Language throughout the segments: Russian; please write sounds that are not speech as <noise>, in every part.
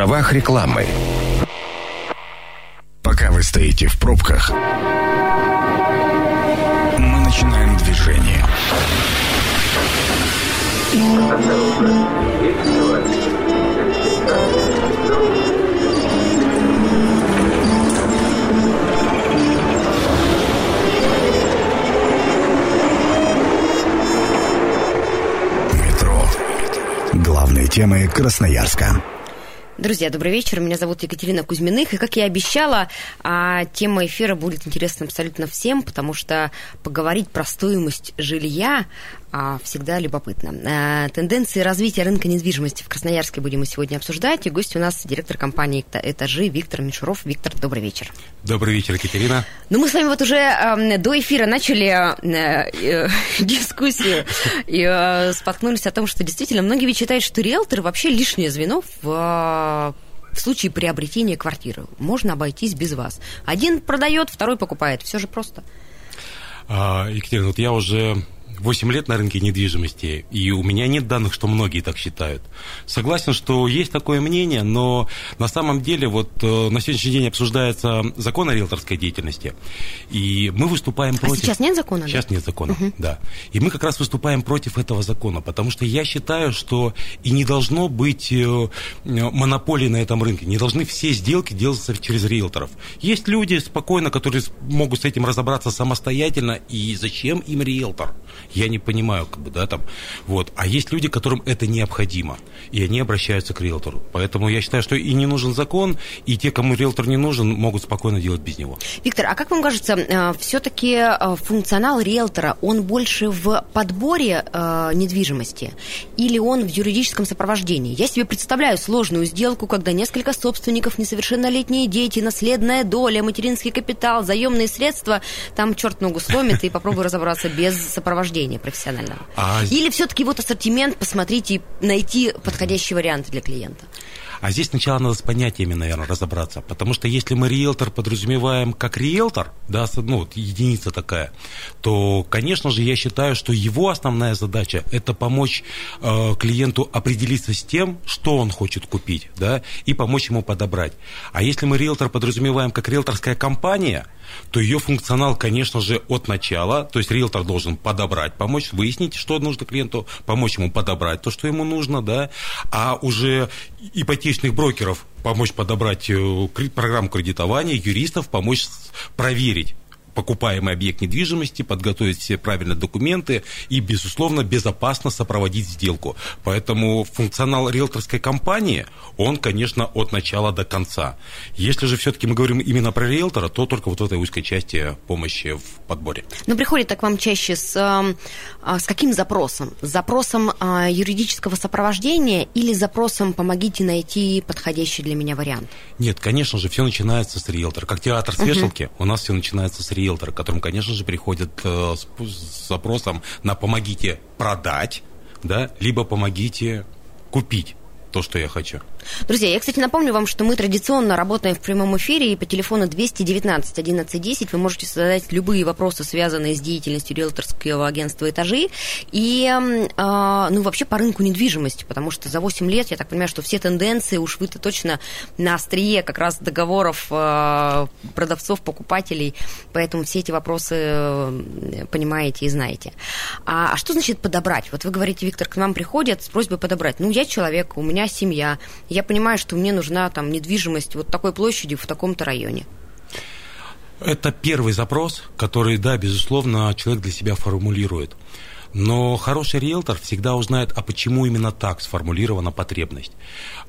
правах рекламы. Пока вы стоите в пробках, мы начинаем движение. Метро. Главные темы Красноярска. Друзья, добрый вечер. Меня зовут Екатерина Кузьминых. И, как я обещала, а, тема эфира будет интересна абсолютно всем, потому что поговорить про стоимость жилья всегда любопытно. А, тенденции развития рынка недвижимости в Красноярске будем мы сегодня обсуждать. И гость у нас директор компании «Этажи» Виктор Мишуров. Виктор, добрый вечер. Добрый вечер, Екатерина. Ну, мы с вами вот уже до эфира начали э, <laughs> дискуссию и э, споткнулись о том, что действительно многие ведь считают, что риэлторы вообще лишнее звено в в случае приобретения квартиры. Можно обойтись без вас. Один продает, второй покупает. Все же просто. А, Екатерина, вот я уже 8 лет на рынке недвижимости, и у меня нет данных, что многие так считают. Согласен, что есть такое мнение, но на самом деле вот э, на сегодняшний день обсуждается закон о риэлторской деятельности, и мы выступаем а против... А сейчас нет закона? Сейчас да? нет закона, угу. да. И мы как раз выступаем против этого закона, потому что я считаю, что и не должно быть э, монополии на этом рынке, не должны все сделки делаться через риэлторов. Есть люди спокойно, которые могут с этим разобраться самостоятельно, и зачем им риэлтор? Я не понимаю, как бы, да, там, вот. А есть люди, которым это необходимо, и они обращаются к риэлтору. Поэтому я считаю, что и не нужен закон, и те, кому риэлтор не нужен, могут спокойно делать без него. Виктор, а как вам кажется, э, все-таки э, функционал риэлтора, он больше в подборе э, недвижимости или он в юридическом сопровождении? Я себе представляю сложную сделку, когда несколько собственников, несовершеннолетние дети, наследная доля, материнский капитал, заемные средства, там черт ногу сломит, и попробую разобраться без сопровождения обучения профессионального? А... Или все-таки вот ассортимент, посмотрите и найти подходящий вариант для клиента? А здесь сначала надо с понятиями, наверное, разобраться. Потому что если мы риэлтор подразумеваем как риэлтор, да, ну, вот единица такая, то, конечно же, я считаю, что его основная задача – это помочь э, клиенту определиться с тем, что он хочет купить, да, и помочь ему подобрать. А если мы риэлтор подразумеваем как риэлторская компания – то ее функционал, конечно же, от начала, то есть риэлтор должен подобрать, помочь, выяснить, что нужно клиенту, помочь ему подобрать то, что ему нужно, да, а уже ипотечных брокеров помочь подобрать э, программу кредитования, юристов помочь проверить покупаемый объект недвижимости, подготовить все правильные документы и, безусловно, безопасно сопроводить сделку. Поэтому функционал риэлторской компании, он, конечно, от начала до конца. Если же все-таки мы говорим именно про риэлтора, то только вот в этой узкой части помощи в подборе. Но приходит так вам чаще с, а, с каким запросом? С запросом а, юридического сопровождения или запросом «помогите найти подходящий для меня вариант»? Нет, конечно же, все начинается с риэлтора. Как театр с вешалки, угу. у нас все начинается с риэлтора риэлтора, которым, конечно же, приходят э, с запросом на «помогите продать», да, либо «помогите купить» то, что я хочу. Друзья, я, кстати, напомню вам, что мы традиционно работаем в прямом эфире, и по телефону 219 11 10 вы можете задать любые вопросы, связанные с деятельностью риэлторского агентства «Этажи», и, э, ну, вообще по рынку недвижимости, потому что за 8 лет, я так понимаю, что все тенденции уж вы-то точно на острие как раз договоров э, продавцов, покупателей, поэтому все эти вопросы понимаете и знаете. А, а что значит подобрать? Вот вы говорите, Виктор, к нам приходят с просьбой подобрать. Ну, я человек, у меня семья, я понимаю, что мне нужна там недвижимость вот такой площади в таком-то районе. Это первый запрос, который, да, безусловно, человек для себя формулирует. Но хороший риэлтор всегда узнает, а почему именно так сформулирована потребность.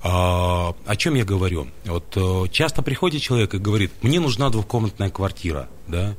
А, о чем я говорю? Вот э, часто приходит человек и говорит, мне нужна двухкомнатная квартира, да,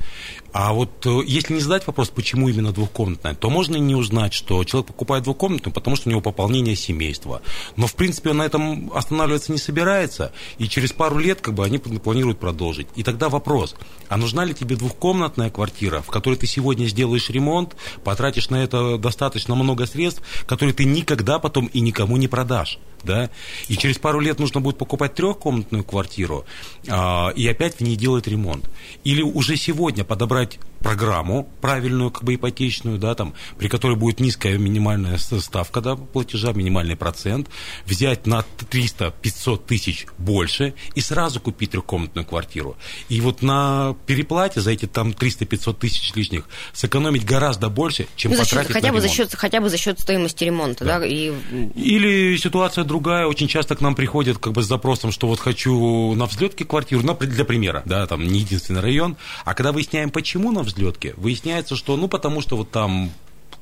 а вот э, если не задать вопрос, почему именно двухкомнатная, то можно не узнать, что человек покупает двухкомнатную, потому что у него пополнение семейства. Но, в принципе, он на этом останавливаться не собирается, и через пару лет как бы, они планируют продолжить. И тогда вопрос, а нужна ли тебе двухкомнатная квартира, в которой ты сегодня сделаешь ремонт, потратишь на это достаточно много средств, которые ты никогда потом и никому не продашь? Да, и через пару лет нужно будет покупать трехкомнатную квартиру а, и опять в ней делать ремонт. Или уже сегодня подобрать программу правильную, как бы ипотечную, да, там, при которой будет низкая минимальная ставка да, платежа, минимальный процент, взять на 300-500 тысяч больше и сразу купить трехкомнатную квартиру. И вот на переплате за эти там 300-500 тысяч лишних сэкономить гораздо больше, чем ну, за потратить счет, хотя на бы ремонт. за счет Хотя бы за счет стоимости ремонта, да. да и... Или ситуация другая, очень часто к нам приходят как бы с запросом, что вот хочу на взлетке квартиру, ну, для примера, да, там не единственный район, а когда выясняем, почему на взлетке, выясняется, что, ну, потому что вот там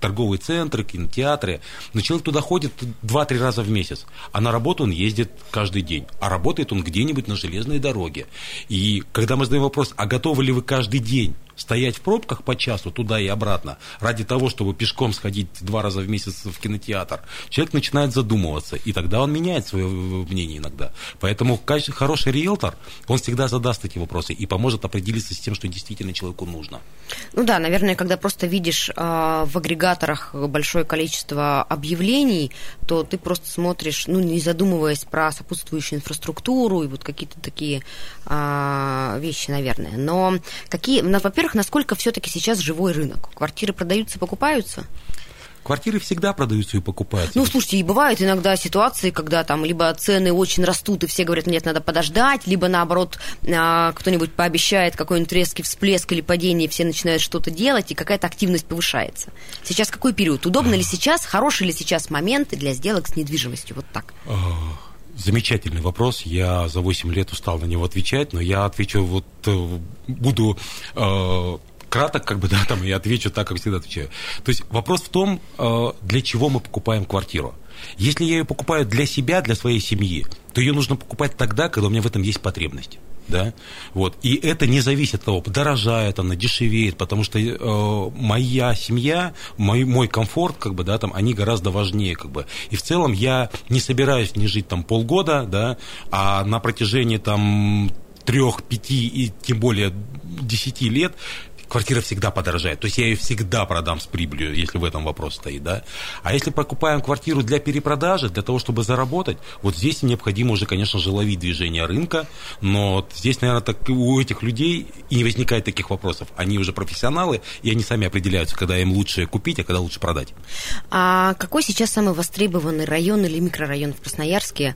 торговые центры, кинотеатры. Но человек туда ходит 2-3 раза в месяц, а на работу он ездит каждый день. А работает он где-нибудь на железной дороге. И когда мы задаем вопрос, а готовы ли вы каждый день стоять в пробках по часу туда и обратно ради того, чтобы пешком сходить два раза в месяц в кинотеатр, человек начинает задумываться, и тогда он меняет свое мнение иногда. Поэтому хороший риэлтор, он всегда задаст эти вопросы и поможет определиться с тем, что действительно человеку нужно. Ну да, наверное, когда просто видишь э, в агрегаторах большое количество объявлений, то ты просто смотришь, ну не задумываясь про сопутствующую инфраструктуру и вот какие-то такие э, вещи, наверное. Но какие, во-первых, во-первых, насколько все-таки сейчас живой рынок? Квартиры продаются, покупаются? Квартиры всегда продаются и покупаются. Ну, слушайте, и бывают иногда ситуации, когда там либо цены очень растут, и все говорят, нет, надо подождать, либо наоборот, а, кто-нибудь пообещает какой-нибудь резкий всплеск или падение, и все начинают что-то делать, и какая-то активность повышается. Сейчас какой период? Удобно ли сейчас, хороший ли сейчас момент для сделок с недвижимостью? Вот так. Замечательный вопрос. Я за 8 лет устал на него отвечать, но я отвечу вот э, буду э, краток, как бы, <laughs> да, там, и отвечу так, как всегда отвечаю. То есть вопрос в том, э, для чего мы покупаем квартиру. Если я ее покупаю для себя, для своей семьи, то ее нужно покупать тогда, когда у меня в этом есть потребность да, вот, и это не зависит от того, подорожает она, дешевеет, потому что э, моя семья, мой, мой комфорт, как бы, да, там, они гораздо важнее, как бы, и в целом я не собираюсь не жить там полгода, да, а на протяжении там трех, пяти и тем более десяти лет квартира всегда подорожает. То есть я ее всегда продам с прибылью, если в этом вопрос стоит, да. А если покупаем квартиру для перепродажи, для того, чтобы заработать, вот здесь необходимо уже, конечно же, ловить движение рынка, но здесь, наверное, так у этих людей и не возникает таких вопросов. Они уже профессионалы, и они сами определяются, когда им лучше купить, а когда лучше продать. А какой сейчас самый востребованный район или микрорайон в Красноярске,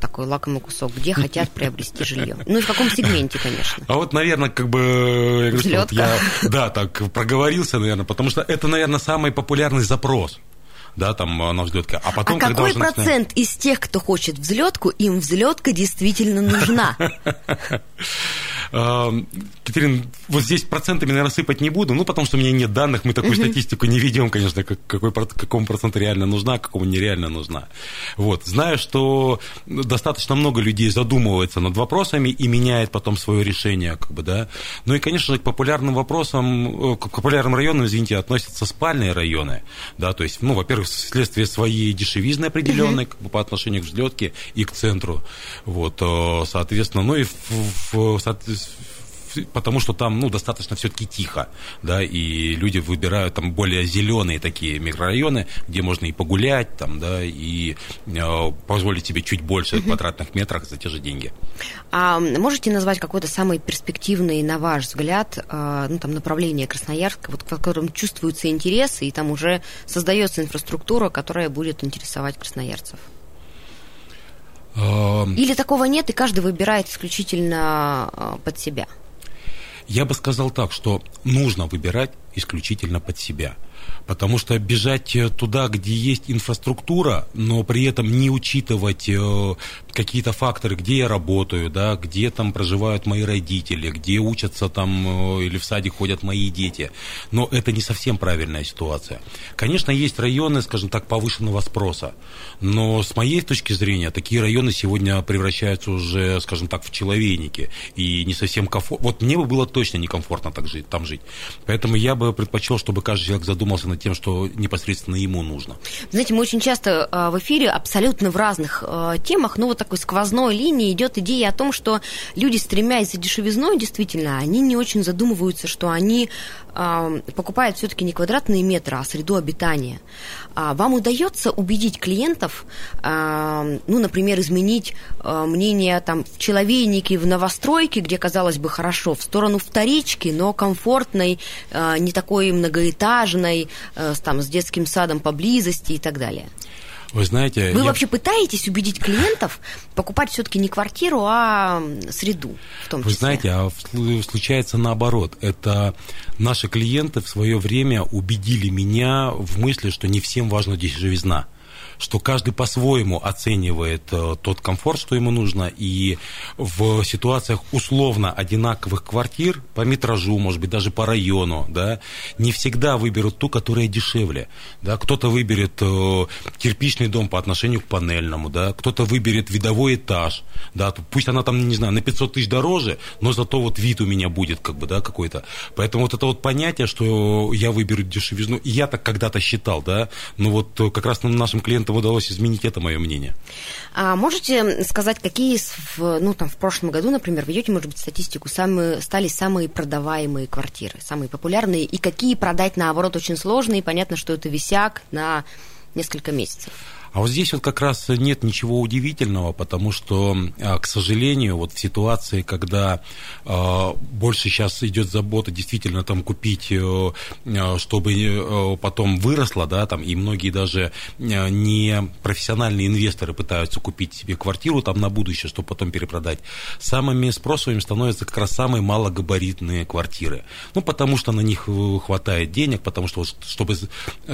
такой лакомый кусок, где хотят <laughs> приобрести жилье? Ну и в каком сегменте, конечно. А вот, наверное, как бы я говорю, вот я, да, так проговорился, наверное, потому что это, наверное, самый популярный запрос да, там на взлетке. А потом, а какой процент начинать... из тех, кто хочет взлетку, им взлетка действительно нужна? <laughs> Катерин, вот здесь процентами, наверное, сыпать не буду, ну, потому что у меня нет данных, мы такую статистику не ведем, конечно, как, какой, какому проценту реально нужна, какому нереально нужна. Вот. Знаю, что достаточно много людей задумывается над вопросами и меняет потом свое решение, как бы, да. Ну и, конечно же, к популярным вопросам, э, к популярным районам, извините, относятся спальные районы, да, то есть, ну, во-первых, вследствие своей дешевизны определенной, как бы, по отношению к взлетке и к центру, вот, э, соответственно, ну и в, в, потому что там, ну, достаточно все-таки тихо, да, и люди выбирают там более зеленые такие микрорайоны, где можно и погулять, там, да, и э, позволить себе чуть больше квадратных метров за те же деньги. А можете назвать какой-то самый перспективный, на ваш взгляд, э, ну, там, направление Красноярска, вот, в котором чувствуются интересы, и там уже создается инфраструктура, которая будет интересовать красноярцев? Или такого нет, и каждый выбирает исключительно а, под себя? Я бы сказал так, что нужно выбирать исключительно под себя – потому что бежать э, туда, где есть инфраструктура, но при этом не учитывать э, какие-то факторы, где я работаю, да, где там проживают мои родители, где учатся там э, или в саде ходят мои дети. Но это не совсем правильная ситуация. Конечно, есть районы, скажем так, повышенного спроса, но с моей точки зрения такие районы сегодня превращаются уже, скажем так, в человейники и не совсем комфортно. Вот мне бы было точно некомфортно так жить, там жить. Поэтому я бы бы предпочел, чтобы каждый человек задумался над тем, что непосредственно ему нужно. Знаете, мы очень часто э, в эфире абсолютно в разных э, темах, ну, вот такой сквозной линии идет идея о том, что люди, стремясь за дешевизной, действительно, они не очень задумываются, что они покупают все-таки не квадратные метры, а среду обитания. А вам удается убедить клиентов, ну, например, изменить мнение там, в человейнике, в новостройке, где, казалось бы, хорошо, в сторону вторички, но комфортной, не такой многоэтажной, там, с детским садом поблизости и так далее? Вы знаете... Вы я... вообще пытаетесь убедить клиентов покупать все-таки не квартиру, а среду в том числе? Вы знаете, а случается наоборот. Это наши клиенты в свое время убедили меня в мысли, что не всем важна дешевизна что каждый по-своему оценивает э, тот комфорт, что ему нужно, и в ситуациях условно одинаковых квартир по метражу, может быть, даже по району, да, не всегда выберут ту, которая дешевле. Да. Кто-то выберет э, кирпичный дом по отношению к панельному, да, кто-то выберет видовой этаж, да, пусть она там, не знаю, на 500 тысяч дороже, но зато вот вид у меня будет как бы, да, какой-то. Поэтому вот это вот понятие, что я выберу дешевизну, я так когда-то считал, да, но вот э, как раз нашим клиентам клиентам удалось изменить это мое мнение. А можете сказать, какие ну, там, в прошлом году, например, ведете, может быть, статистику, самые, стали самые продаваемые квартиры, самые популярные, и какие продать, наоборот, очень сложные, и понятно, что это висяк на несколько месяцев? А вот здесь вот как раз нет ничего удивительного, потому что, а, к сожалению, вот в ситуации, когда э, больше сейчас идет забота действительно там купить, э, э чтобы э, потом выросло, да, там, и многие даже э, не профессиональные инвесторы пытаются купить себе квартиру там на будущее, чтобы потом перепродать, самыми спросовыми становятся как раз самые малогабаритные квартиры. Ну, потому что на них хватает денег, потому что, чтобы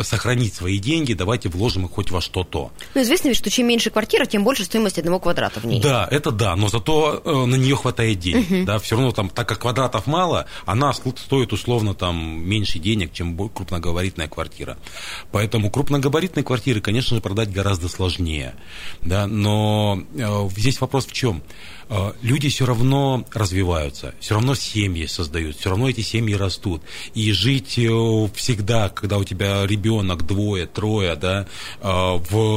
сохранить свои деньги, давайте вложим их хоть во что-то. Ну, известно ведь, что чем меньше квартира, тем больше стоимость одного квадрата в ней. Да, это да, но зато э, на нее хватает денег. Угу. Да, все равно там, так как квадратов мало, она стоит условно там меньше денег, чем крупногабаритная квартира. Поэтому крупногабаритные квартиры, конечно же, продать гораздо сложнее. Да, но э, здесь вопрос в чем? Э, люди все равно развиваются, все равно семьи создают, все равно эти семьи растут. И жить э, всегда, когда у тебя ребенок двое, трое, да, э, в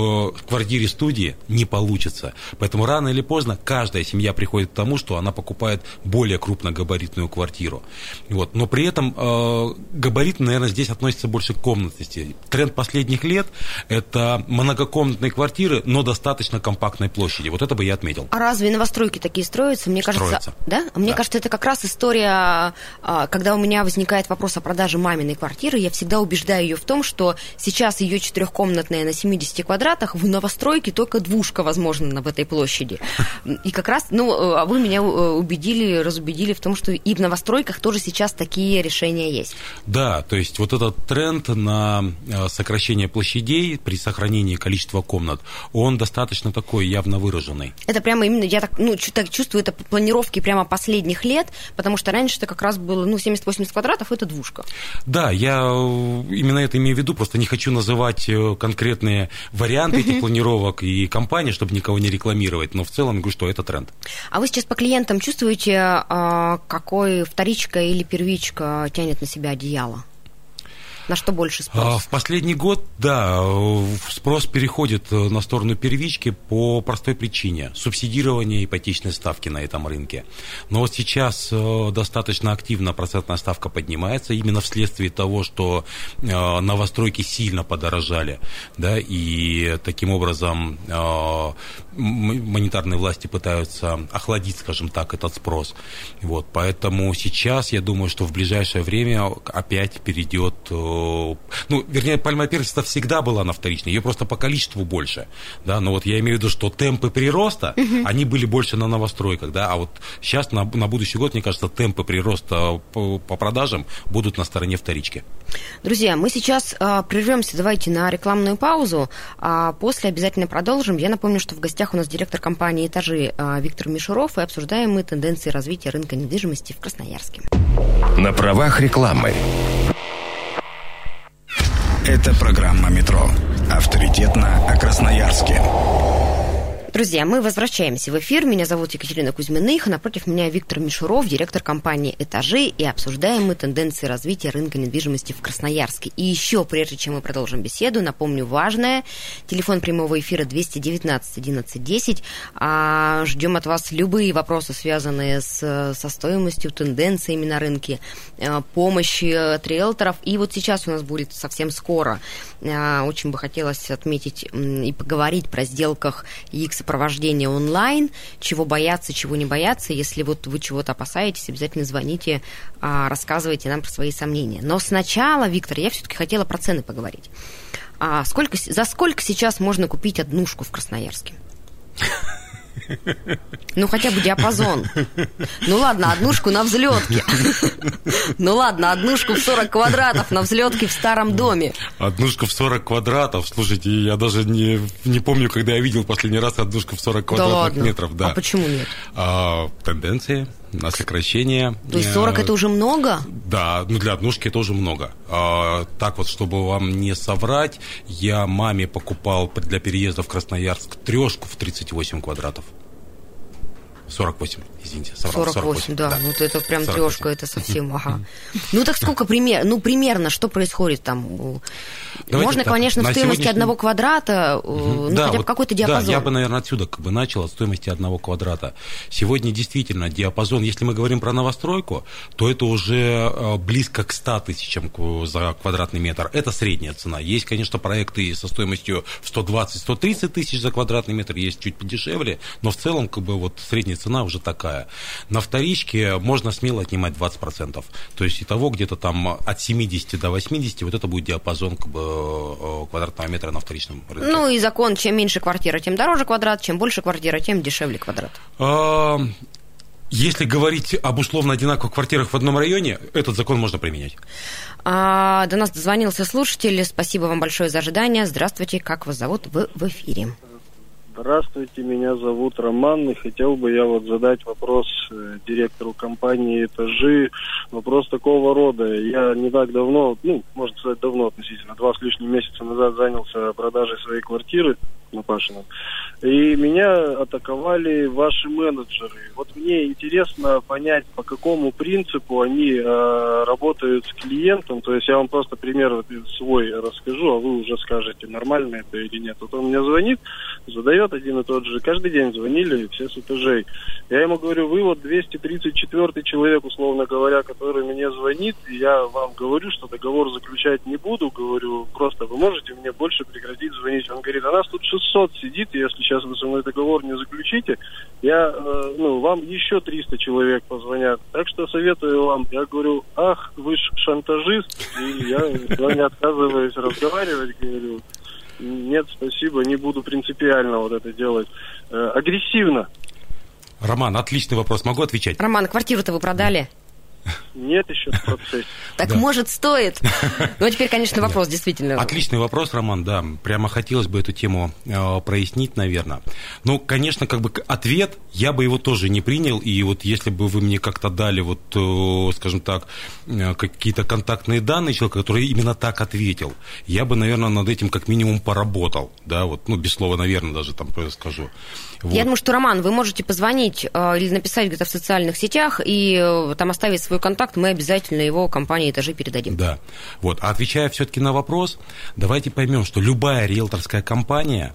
квартире студии не получится. Поэтому рано или поздно каждая семья приходит к тому, что она покупает более крупногабаритную квартиру. Вот. Но при этом габарит, наверное, здесь относится больше к комнатности. Тренд последних лет – это многокомнатные квартиры, но достаточно компактной площади. Вот это бы я отметил. А разве новостройки такие строятся, мне строятся. кажется, да? Мне да. кажется, это как раз история, а, когда у меня возникает вопрос о продаже маминой квартиры, я всегда убеждаю ее в том, что сейчас ее четырехкомнатная на 70 квадратах, в новостройке только двушка возможно в этой площади. И как раз, ну, а вы меня э, убедили, разубедили в том, что и в новостройках тоже сейчас такие решения есть. Да, то есть вот этот тренд на э, сокращение площадей при сохранении количества комнат, он достаточно такой явно выраженный. Это прямо именно, я так, ну, так чувствую, это планировки прямо последних лет, потому что раньше это как раз было, ну, 70-80 квадратов, это двушка. Да, я э, именно это имею в виду, просто не хочу называть э, конкретные варианты этих планировок и компаний, чтобы никого не рекламировать, но в целом говорю, что это тренд. А вы сейчас по клиентам чувствуете, а, какой вторичка или первичка тянет на себя одеяло? На что больше спрос? А, в последний год, да, спрос переходит э, на сторону первички по простой причине. Субсидирование ипотечной ставки на этом рынке. Но вот сейчас э, достаточно активно процентная ставка поднимается именно вследствие того, что э, новостройки сильно подорожали. Да, и таким образом монетарные власти пытаются охладить, скажем так, этот спрос. Вот, поэтому сейчас, я думаю, что в ближайшее время опять перейдет ну, вернее, пальма первенства всегда была на вторичной, ее просто по количеству больше, да, но вот я имею в виду, что темпы прироста, угу. они были больше на новостройках, да, а вот сейчас на, на будущий год, мне кажется, темпы прироста по, по продажам будут на стороне вторички. Друзья, мы сейчас э, прервемся, давайте на рекламную паузу, а после обязательно продолжим. Я напомню, что в гостях у нас директор компании «Этажи» э, Виктор Мишуров, и обсуждаем мы тенденции развития рынка недвижимости в Красноярске. На правах рекламы. Это программа «Метро». Авторитетно о Красноярске. Друзья, мы возвращаемся в эфир. Меня зовут Екатерина Кузьминых. Напротив меня Виктор Мишуров, директор компании «Этажи». И обсуждаем мы тенденции развития рынка недвижимости в Красноярске. И еще, прежде чем мы продолжим беседу, напомню важное. Телефон прямого эфира 219 11 10. А, ждем от вас любые вопросы, связанные с, со стоимостью, тенденциями на рынке, а, помощи от риэлторов. И вот сейчас у нас будет совсем скоро. А, очень бы хотелось отметить и поговорить про сделках X сопровождения онлайн, чего бояться, чего не бояться. Если вот вы чего-то опасаетесь, обязательно звоните, а, рассказывайте нам про свои сомнения. Но сначала, Виктор, я все-таки хотела про цены поговорить. А сколько, за сколько сейчас можно купить однушку в Красноярске? <laughs> Ну, хотя бы диапазон. Ну, ладно, однушку на взлетке. Ну, ладно, однушку в 40 квадратов на взлетке в старом доме. Однушка в 40 квадратов? Слушайте, я даже не, не помню, когда я видел последний раз однушку в 40 квадратных да метров. Да. А почему нет? А, тенденции на сокращение. То есть 40 это уже много? Да, ну для однушки это уже много. А, так вот, чтобы вам не соврать, я маме покупал для переезда в Красноярск трешку в 38 квадратов. 48, извините, 40, 48, 48 да. да. Ну, это прям 48. трешка, это совсем, <laughs> ага. Ну, так сколько пример, ну, примерно, что происходит там? Давайте Можно, так, конечно, в стоимости сегодняшний... одного квадрата, угу. ну, да, хотя бы вот, какой-то диапазон. Да, я бы, наверное, отсюда как бы начал, от стоимости одного квадрата. Сегодня действительно диапазон, если мы говорим про новостройку, то это уже э, близко к 100 тысячам за квадратный метр. Это средняя цена. Есть, конечно, проекты со стоимостью в 120-130 тысяч за квадратный метр, есть чуть подешевле, но в целом, как бы, вот средняя цена уже такая. На вторичке можно смело отнимать 20%. То есть, итого где-то там от 70 до 80, вот это будет диапазон как бы, э, квадратного метра на вторичном рынке. Ну и закон, чем меньше квартира, тем дороже квадрат, чем больше квартира, тем дешевле квадрат. А, если говорить об условно одинаковых квартирах в одном районе, этот закон можно применять. А, до нас дозвонился слушатель. Спасибо вам большое за ожидание. Здравствуйте, как вас зовут? Вы в эфире. Здравствуйте, меня зовут Роман, и хотел бы я вот задать вопрос э, директору компании «Этажи». Вопрос такого рода. Я не так давно, ну, можно сказать, давно относительно, два с лишним месяца назад занялся продажей своей квартиры на Пашином. И меня атаковали ваши менеджеры. Вот мне интересно понять, по какому принципу они э, работают с клиентом. То есть я вам просто пример свой расскажу, а вы уже скажете, нормально это или нет. Вот он мне звонит, задает один и тот же. Каждый день звонили все с этажей. Я ему говорю, вы вот 234 человек, условно говоря, который мне звонит, я вам говорю, что договор заключать не буду, говорю, просто вы можете мне больше прекратить звонить. Он говорит, а нас тут 600 сидит, и если сейчас вы со мной договор не заключите, я, э, ну, вам еще 300 человек позвонят. Так что советую вам. Я говорю, ах, вы ж шантажист, и я с вами отказываюсь разговаривать, говорю. Нет, спасибо, не буду принципиально вот это делать. Э, агрессивно. Роман, отличный вопрос. Могу отвечать? Роман, квартиру-то вы продали? Нет еще в процессе. Так может стоит? Ну, а теперь, конечно, вопрос действительно. Отличный вопрос, Роман, да. Прямо хотелось бы эту тему э, прояснить, наверное. Ну, конечно, как бы ответ, я бы его тоже не принял. И вот если бы вы мне как-то дали, вот, э, скажем так, э, какие-то контактные данные человека, который именно так ответил, я бы, наверное, над этим как минимум поработал. Да, вот, ну, без слова, наверное, даже там скажу. Вот. Я думаю, что, Роман, вы можете позвонить э, или написать где-то в социальных сетях и э, там оставить свой контакт, мы обязательно его компании этажи передадим. Да. Вот. А отвечая все-таки на вопрос, давайте поймем, что любая риэлторская компания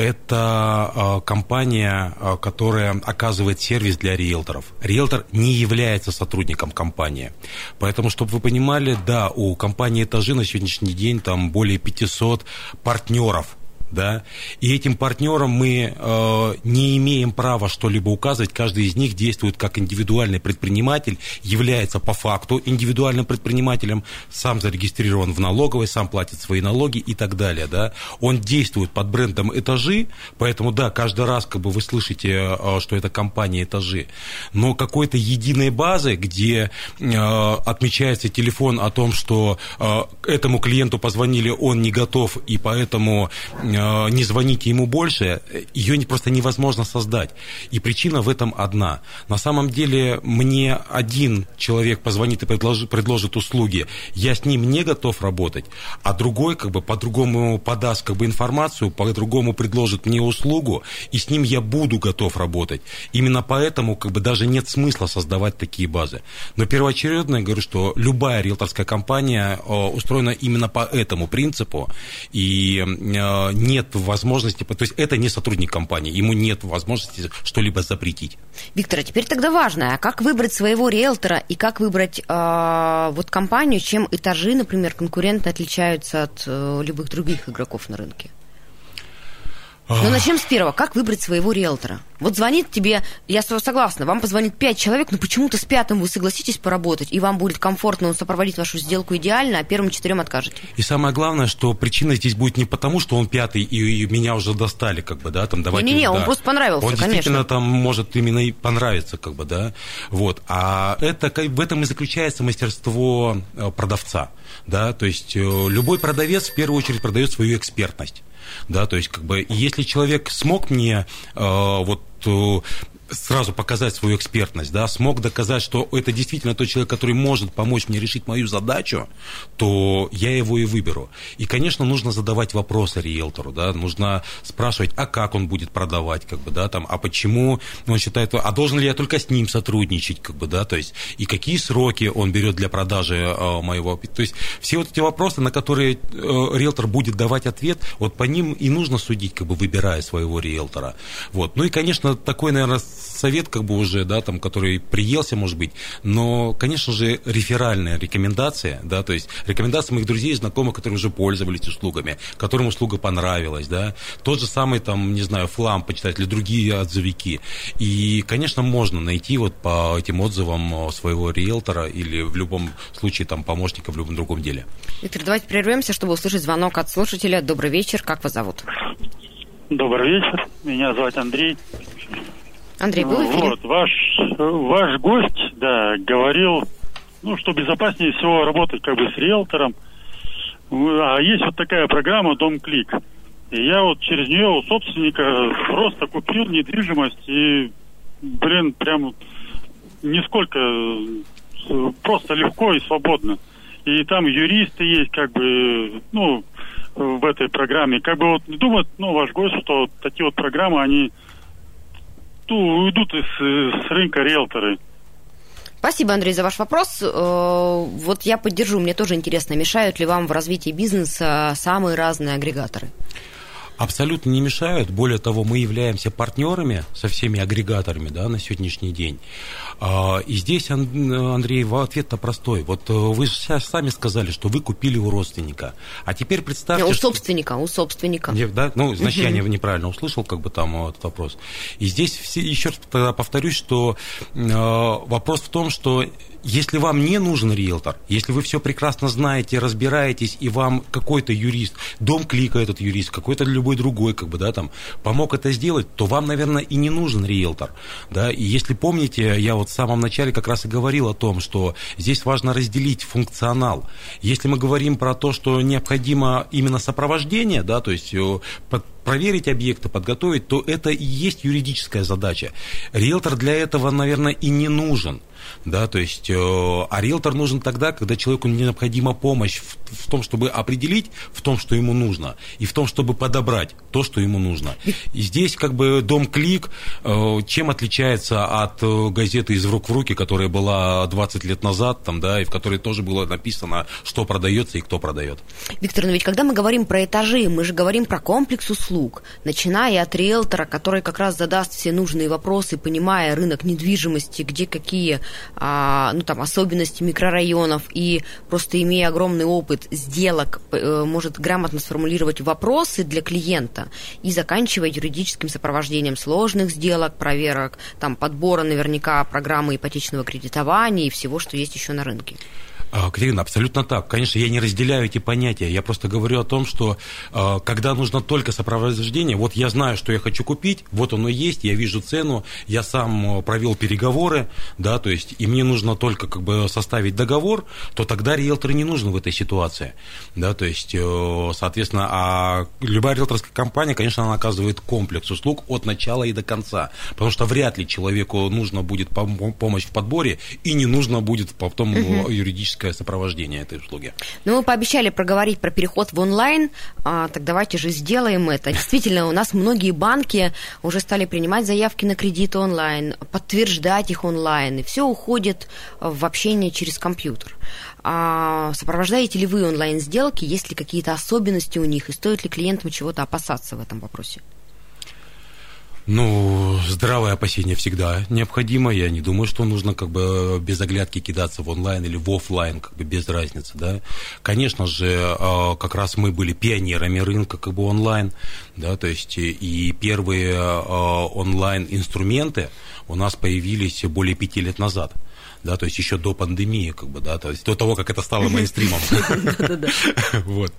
это э, компания, э, которая оказывает сервис для риэлторов. Риэлтор не является сотрудником компании. Поэтому, чтобы вы понимали, да, у компании «Этажи» на сегодняшний день там более 500 партнеров – да, и этим партнерам мы э, не имеем права что-либо указывать, каждый из них действует как индивидуальный предприниматель, является по факту индивидуальным предпринимателем, сам зарегистрирован в налоговой, сам платит свои налоги и так далее, да, он действует под брендом «Этажи», поэтому, да, каждый раз, как бы вы слышите, э, что это компания «Этажи», но какой-то единой базы, где э, отмечается телефон о том, что э, этому клиенту позвонили, он не готов, и поэтому э, не звоните ему больше, ее просто невозможно создать. И причина в этом одна. На самом деле мне один человек позвонит и предложит, предложит услуги, я с ним не готов работать, а другой как бы по-другому подаст как бы информацию, по-другому предложит мне услугу, и с ним я буду готов работать. Именно поэтому как бы даже нет смысла создавать такие базы. Но первоочередно я говорю, что любая риэлторская компания устроена именно по этому принципу, и нет возможности, то есть это не сотрудник компании, ему нет возможности что-либо запретить. Виктор, а теперь тогда важно, а как выбрать своего риэлтора и как выбрать э, вот компанию, чем этажи, например, конкуренты отличаются от э, любых других игроков на рынке? Ну, начнем с первого. Как выбрать своего риэлтора? Вот звонит тебе, я согласна, вам позвонит пять человек, но почему-то с пятым вы согласитесь поработать, и вам будет комфортно, он сопроводит вашу сделку идеально, а первым четырем откажете. И самое главное, что причина здесь будет не потому, что он пятый, и, и меня уже достали, как бы, да, там, давайте... Не-не-не, да. он просто понравился, Он конечно. действительно там может именно и понравиться, как бы, да, вот. А это, в этом и заключается мастерство э, продавца, да, то есть э, любой продавец в первую очередь продает свою экспертность да, то есть как бы если человек смог мне э, вот э, сразу показать свою экспертность, да, смог доказать, что это действительно тот человек, который может помочь мне решить мою задачу, то я его и выберу. И, конечно, нужно задавать вопросы риэлтору, да, нужно спрашивать, а как он будет продавать, как бы, да, там, а почему он считает, а должен ли я только с ним сотрудничать, как бы, да, то есть, и какие сроки он берет для продажи э, моего, то есть, все вот эти вопросы, на которые э, риэлтор будет давать ответ, вот по ним и нужно судить, как бы, выбирая своего риэлтора. Вот. Ну и, конечно, такой, наверное, совет, как бы уже, да, там, который приелся, может быть, но, конечно же, реферальная рекомендация, да, то есть рекомендация моих друзей и знакомых, которые уже пользовались услугами, которым услуга понравилась, да, тот же самый, там, не знаю, флам почитать или другие отзывики. И, конечно, можно найти вот по этим отзывам своего риэлтора или в любом случае там помощника в любом другом деле. Виктор, давайте прервемся, чтобы услышать звонок от слушателя. Добрый вечер, как вас зовут? Добрый вечер, меня зовут Андрей. Андрей, был в эфире? Вот, ваш, ваш гость, да, говорил, ну, что безопаснее всего работать как бы с риэлтором. А есть вот такая программа «Дом Клик». И я вот через нее у собственника просто купил недвижимость и, блин, прям нисколько просто легко и свободно. И там юристы есть, как бы, ну, в этой программе. Как бы вот думает, ну, ваш гость, что такие вот программы, они уйдут из, с рынка риэлторы. Спасибо, Андрей, за ваш вопрос. Э, вот я поддержу, мне тоже интересно, мешают ли вам в развитии бизнеса самые разные агрегаторы? абсолютно не мешают. Более того, мы являемся партнерами со всеми агрегаторами да, на сегодняшний день. А, и здесь, Андрей, ответ-то простой. Вот э, вы же сейчас сами сказали, что вы купили у родственника. А теперь представьте... У собственника, что... у собственника. Да? Ну, значит, я неправильно услышал как бы там этот вопрос. И здесь еще раз повторюсь, что э, вопрос в том, что если вам не нужен риэлтор, если вы все прекрасно знаете, разбираетесь, и вам какой-то юрист, дом клика этот юрист, какой-то любой другой, как бы, да, там, помог это сделать, то вам, наверное, и не нужен риэлтор, да, и если помните, я вот в самом начале как раз и говорил о том, что здесь важно разделить функционал. Если мы говорим про то, что необходимо именно сопровождение, да, то есть э, проверить объекты, подготовить, то это и есть юридическая задача. Риэлтор для этого, наверное, и не нужен да, то есть, э, а риэлтор нужен тогда, когда человеку необходима помощь в, в том, чтобы определить, в том, что ему нужно, и в том, чтобы подобрать то, что ему нужно. И здесь как бы дом Клик, э, чем отличается от э, газеты «Из рук в руки», которая была 20 лет назад, там, да, и в которой тоже было написано, что продается и кто продает. Виктор, но ведь когда мы говорим про этажи, мы же говорим про комплекс услуг, начиная от риэлтора, который как раз задаст все нужные вопросы, понимая рынок недвижимости, где какие а, ну, там, особенности микрорайонов и просто имея огромный опыт сделок, э, может грамотно сформулировать вопросы для клиента и заканчивая юридическим сопровождением сложных сделок, проверок, там, подбора наверняка программы ипотечного кредитования и всего, что есть еще на рынке. А, Катерина, абсолютно так. Конечно, я не разделяю эти понятия. Я просто говорю о том, что а, когда нужно только сопровождение, вот я знаю, что я хочу купить, вот оно есть, я вижу цену, я сам э, провел переговоры, да, то есть, и мне нужно только как бы составить договор, то тогда риэлтор не нужен в этой ситуации, да, то есть, э, соответственно, а любая риэлторская компания, конечно, она оказывает комплекс услуг от начала и до конца, потому что вряд ли человеку нужно будет помощь в подборе и не нужно будет потом угу. юридически техническое сопровождение этой услуги. Ну, мы пообещали проговорить про переход в онлайн, а, так давайте же сделаем это. Действительно, у нас многие банки уже стали принимать заявки на кредиты онлайн, подтверждать их онлайн, и все уходит в общение через компьютер. А сопровождаете ли вы онлайн-сделки, есть ли какие-то особенности у них, и стоит ли клиентам чего-то опасаться в этом вопросе? Ну, здравое опасение всегда необходимо. Я не думаю, что нужно как бы без оглядки кидаться в онлайн или в офлайн, как бы без разницы, да. Конечно же, а, как раз мы были пионерами рынка как бы онлайн, да, то есть и первые а, онлайн инструменты у нас появились более пяти лет назад да, то есть еще до пандемии, как бы, да, то есть до того, как это стало мейнстримом. <laughs> Вот.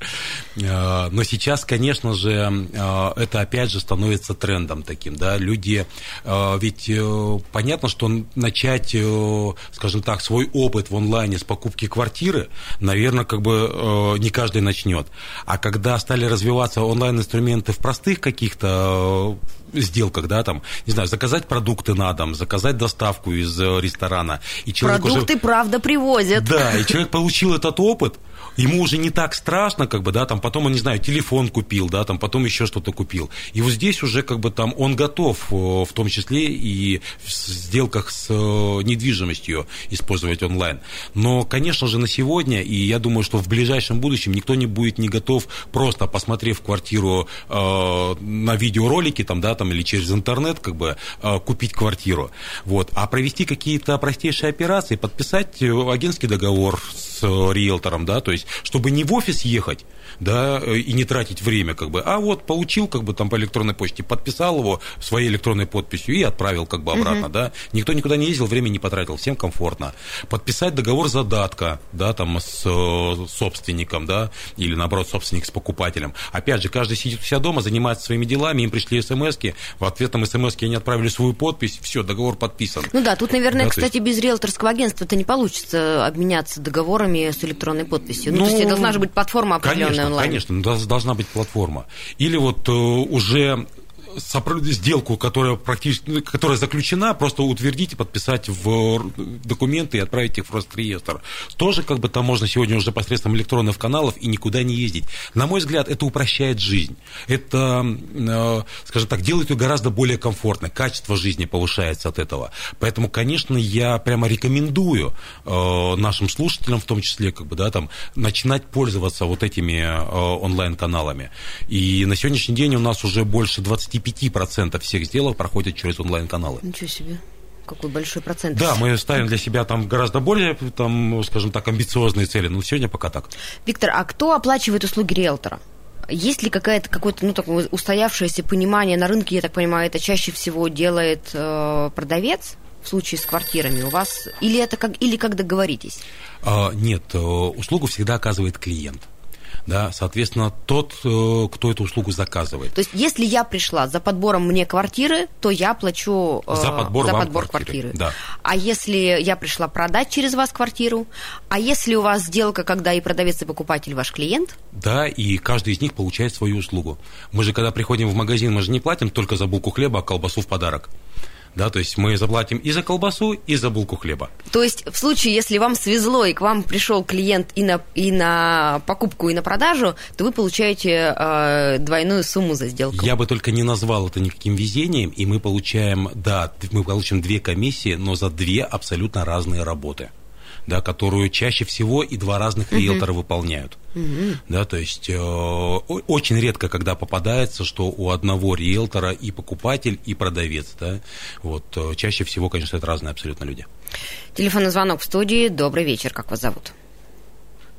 А, но сейчас, конечно же, а, это опять же становится трендом таким, да, люди, а, ведь э, понятно, что начать, э, скажем так, свой опыт в онлайне с покупки квартиры, наверное, как бы э, не каждый начнет. А когда стали развиваться онлайн-инструменты в простых каких-то сделках, да, там, не знаю, заказать продукты на дом, заказать доставку из ресторана. И человек Продукты, уже... правда, привозят. Да, и человек получил этот опыт, ему уже не так страшно, как бы, да, там потом, он, не знаю, телефон купил, да, там потом еще что-то купил. И вот здесь уже как бы там он готов, э, в том числе и в сделках с э, недвижимостью использовать онлайн. Но, конечно же, на сегодня, и я думаю, что в ближайшем будущем никто не будет не готов просто посмотрев квартиру э, на видеоролике, там, да, там, или через интернет, как бы, э, купить квартиру. Вот. А провести какие-то простейшие операции, подписать э, агентский договор с риэлтором, да, то есть, чтобы не в офис ехать, да, э, и не тратить время, как бы, а вот получил, как бы, там по электронной почте, подписал его своей электронной подписью и отправил, как бы, обратно, угу. да. Никто никуда не ездил, время не потратил, всем комфортно. Подписать договор задатка, да, там, с э, собственником, да, или, наоборот, собственник с покупателем. Опять же, каждый сидит у себя дома, занимается своими делами, им пришли смс в ответ на смс они отправили свою подпись, все, договор подписан. Ну да, тут, наверное, да, кстати, есть... без риэлторского агентства это не получится обменяться договорами с электронной подписью. Ну, ну то есть должна же быть платформа определенная конечно, онлайн. Конечно, должна быть платформа. Или вот э, сделку, которая практически, которая заключена, просто утвердить и подписать в документы и отправить их в Росреестр. Тоже как бы там можно сегодня уже посредством электронных каналов и никуда не ездить. На мой взгляд, это упрощает жизнь. Это, э, скажем так, делает ее гораздо более комфортной. Качество жизни повышается от этого. Поэтому, конечно, я прямо рекомендую э, нашим слушателям, в том числе, как бы, да, там, начинать пользоваться вот этими э, онлайн-каналами. И на сегодняшний день у нас уже больше 20 25% всех сделок проходят через онлайн-каналы. Ничего себе какой большой процент. Да, мы ставим для себя там гораздо более, там, скажем так, амбициозные цели, но сегодня пока так. Виктор, а кто оплачивает услуги риэлтора? Есть ли какая-то, какое-то ну, такое устоявшееся понимание на рынке, я так понимаю, это чаще всего делает э, продавец в случае с квартирами у вас? Или это как, или как договоритесь? А, нет, э, услугу всегда оказывает клиент да, соответственно, тот, э, кто эту услугу заказывает. То есть, если я пришла за подбором мне квартиры, то я плачу э, за подбор, за подбор квартиры. квартиры. Да. А если я пришла продать через вас квартиру, а если у вас сделка, когда и продавец, и покупатель ваш клиент? Да, и каждый из них получает свою услугу. Мы же, когда приходим в магазин, мы же не платим только за булку хлеба, а колбасу в подарок да, то есть мы заплатим и за колбасу, и за булку хлеба. То есть в случае, если вам свезло, и к вам пришел клиент и на, и на покупку, и на продажу, то вы получаете э, двойную сумму за сделку. Я бы только не назвал это никаким везением, и мы получаем, да, мы получим две комиссии, но за две абсолютно разные работы да, которую чаще всего и два разных риэлтора uh-huh. выполняют. Uh-huh. Да, то есть э, очень редко, когда попадается, что у одного риэлтора и покупатель, и продавец. Да, вот, э, чаще всего, конечно, это разные абсолютно люди. Телефонный звонок в студии. Добрый вечер. Как вас зовут?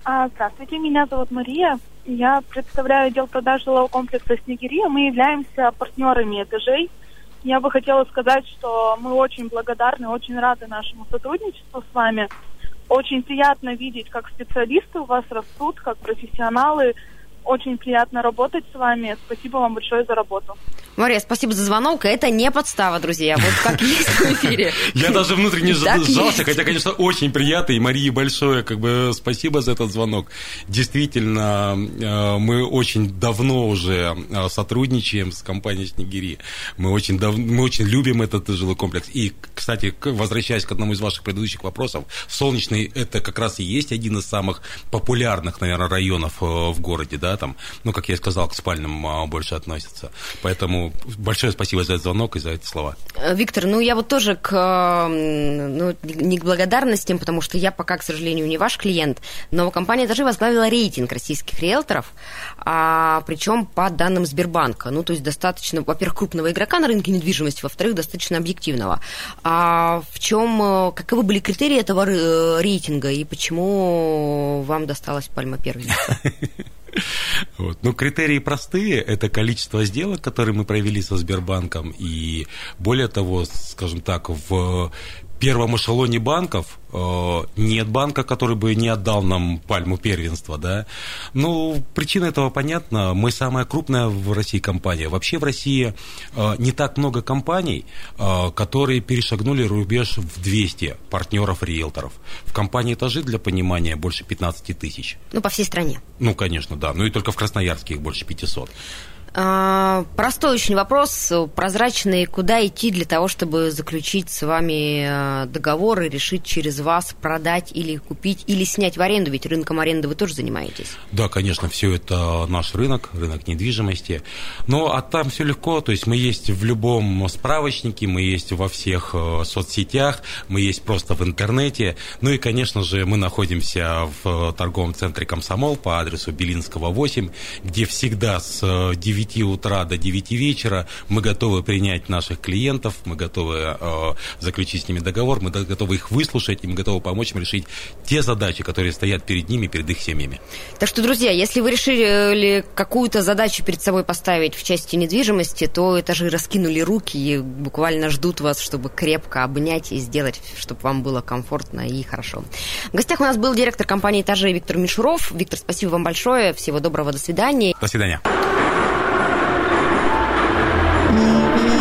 А, здравствуйте, меня зовут Мария. Я представляю отдел продаж жилого комплекса «Снегирия». Мы являемся партнерами этажей. Я бы хотела сказать, что мы очень благодарны, очень рады нашему сотрудничеству с вами Очень приятно видеть, как специалисты у вас растут, как профессионалы. Очень приятно работать с вами. Спасибо вам большое за работу. Мария, спасибо за звонок. Это не подстава, друзья. Вот как <laughs> есть в эфире. Я даже внутренне сжался, хотя, конечно, очень приятно. И Марии большое как бы спасибо за этот звонок. Действительно, э, мы очень давно уже э, сотрудничаем с компанией Снегири. Мы очень, дав... мы очень любим этот жилой комплекс. И, кстати, возвращаясь к одному из ваших предыдущих вопросов, Солнечный – это как раз и есть один из самых популярных, наверное, районов э, в городе, да, там, ну, как я и сказал, к спальным больше относятся. Поэтому большое спасибо за этот звонок и за эти слова. Э, Виктор, ну я вот тоже к, ну, не к благодарностям, потому что я пока, к сожалению, не ваш клиент, но компания даже возглавила рейтинг российских риэлторов, а, причем по данным Сбербанка. Ну, то есть достаточно, во-первых, крупного игрока на рынке недвижимости, во-вторых, достаточно объективного. А в чем, э, каковы были критерии этого э, рейтинга и почему вам досталась пальма первенства? <laughs> Вот. Ну, критерии простые. Это количество сделок, которые мы провели со Сбербанком. И более того, скажем так, в первом эшелоне банков э, нет банка, который бы не отдал нам пальму первенства, да. Ну, причина этого понятна. Мы самая крупная в России компания. Вообще в России э, не так много компаний, э, которые перешагнули рубеж в 200 партнеров-риэлторов. В компании «Этажи», для понимания, больше 15 тысяч. Ну, по всей стране. Ну, конечно, да. Ну, и только в Красноярске их больше 500. А, простой очень вопрос, прозрачный. Куда идти для того, чтобы заключить с вами а, договор и решить через вас продать или купить, или снять в аренду? Ведь рынком аренды вы тоже занимаетесь. Да, конечно, все это наш рынок, рынок недвижимости. Но а там все легко, то есть мы есть в любом справочнике, мы есть во всех э, соцсетях, мы есть просто в интернете. Ну и, конечно же, мы находимся в торговом центре «Комсомол» по адресу Белинского, 8, где всегда с 9 9 утра до 9 вечера. Мы готовы принять наших клиентов, мы готовы э, заключить с ними договор, мы готовы их выслушать, и мы готовы помочь им решить те задачи, которые стоят перед ними, перед их семьями. Так что, друзья, если вы решили какую-то задачу перед собой поставить в части недвижимости, то этажи раскинули руки и буквально ждут вас, чтобы крепко обнять и сделать, чтобы вам было комфортно и хорошо. В гостях у нас был директор компании «Этажи» Виктор Мишуров. Виктор, спасибо вам большое. Всего доброго, до свидания. До свидания.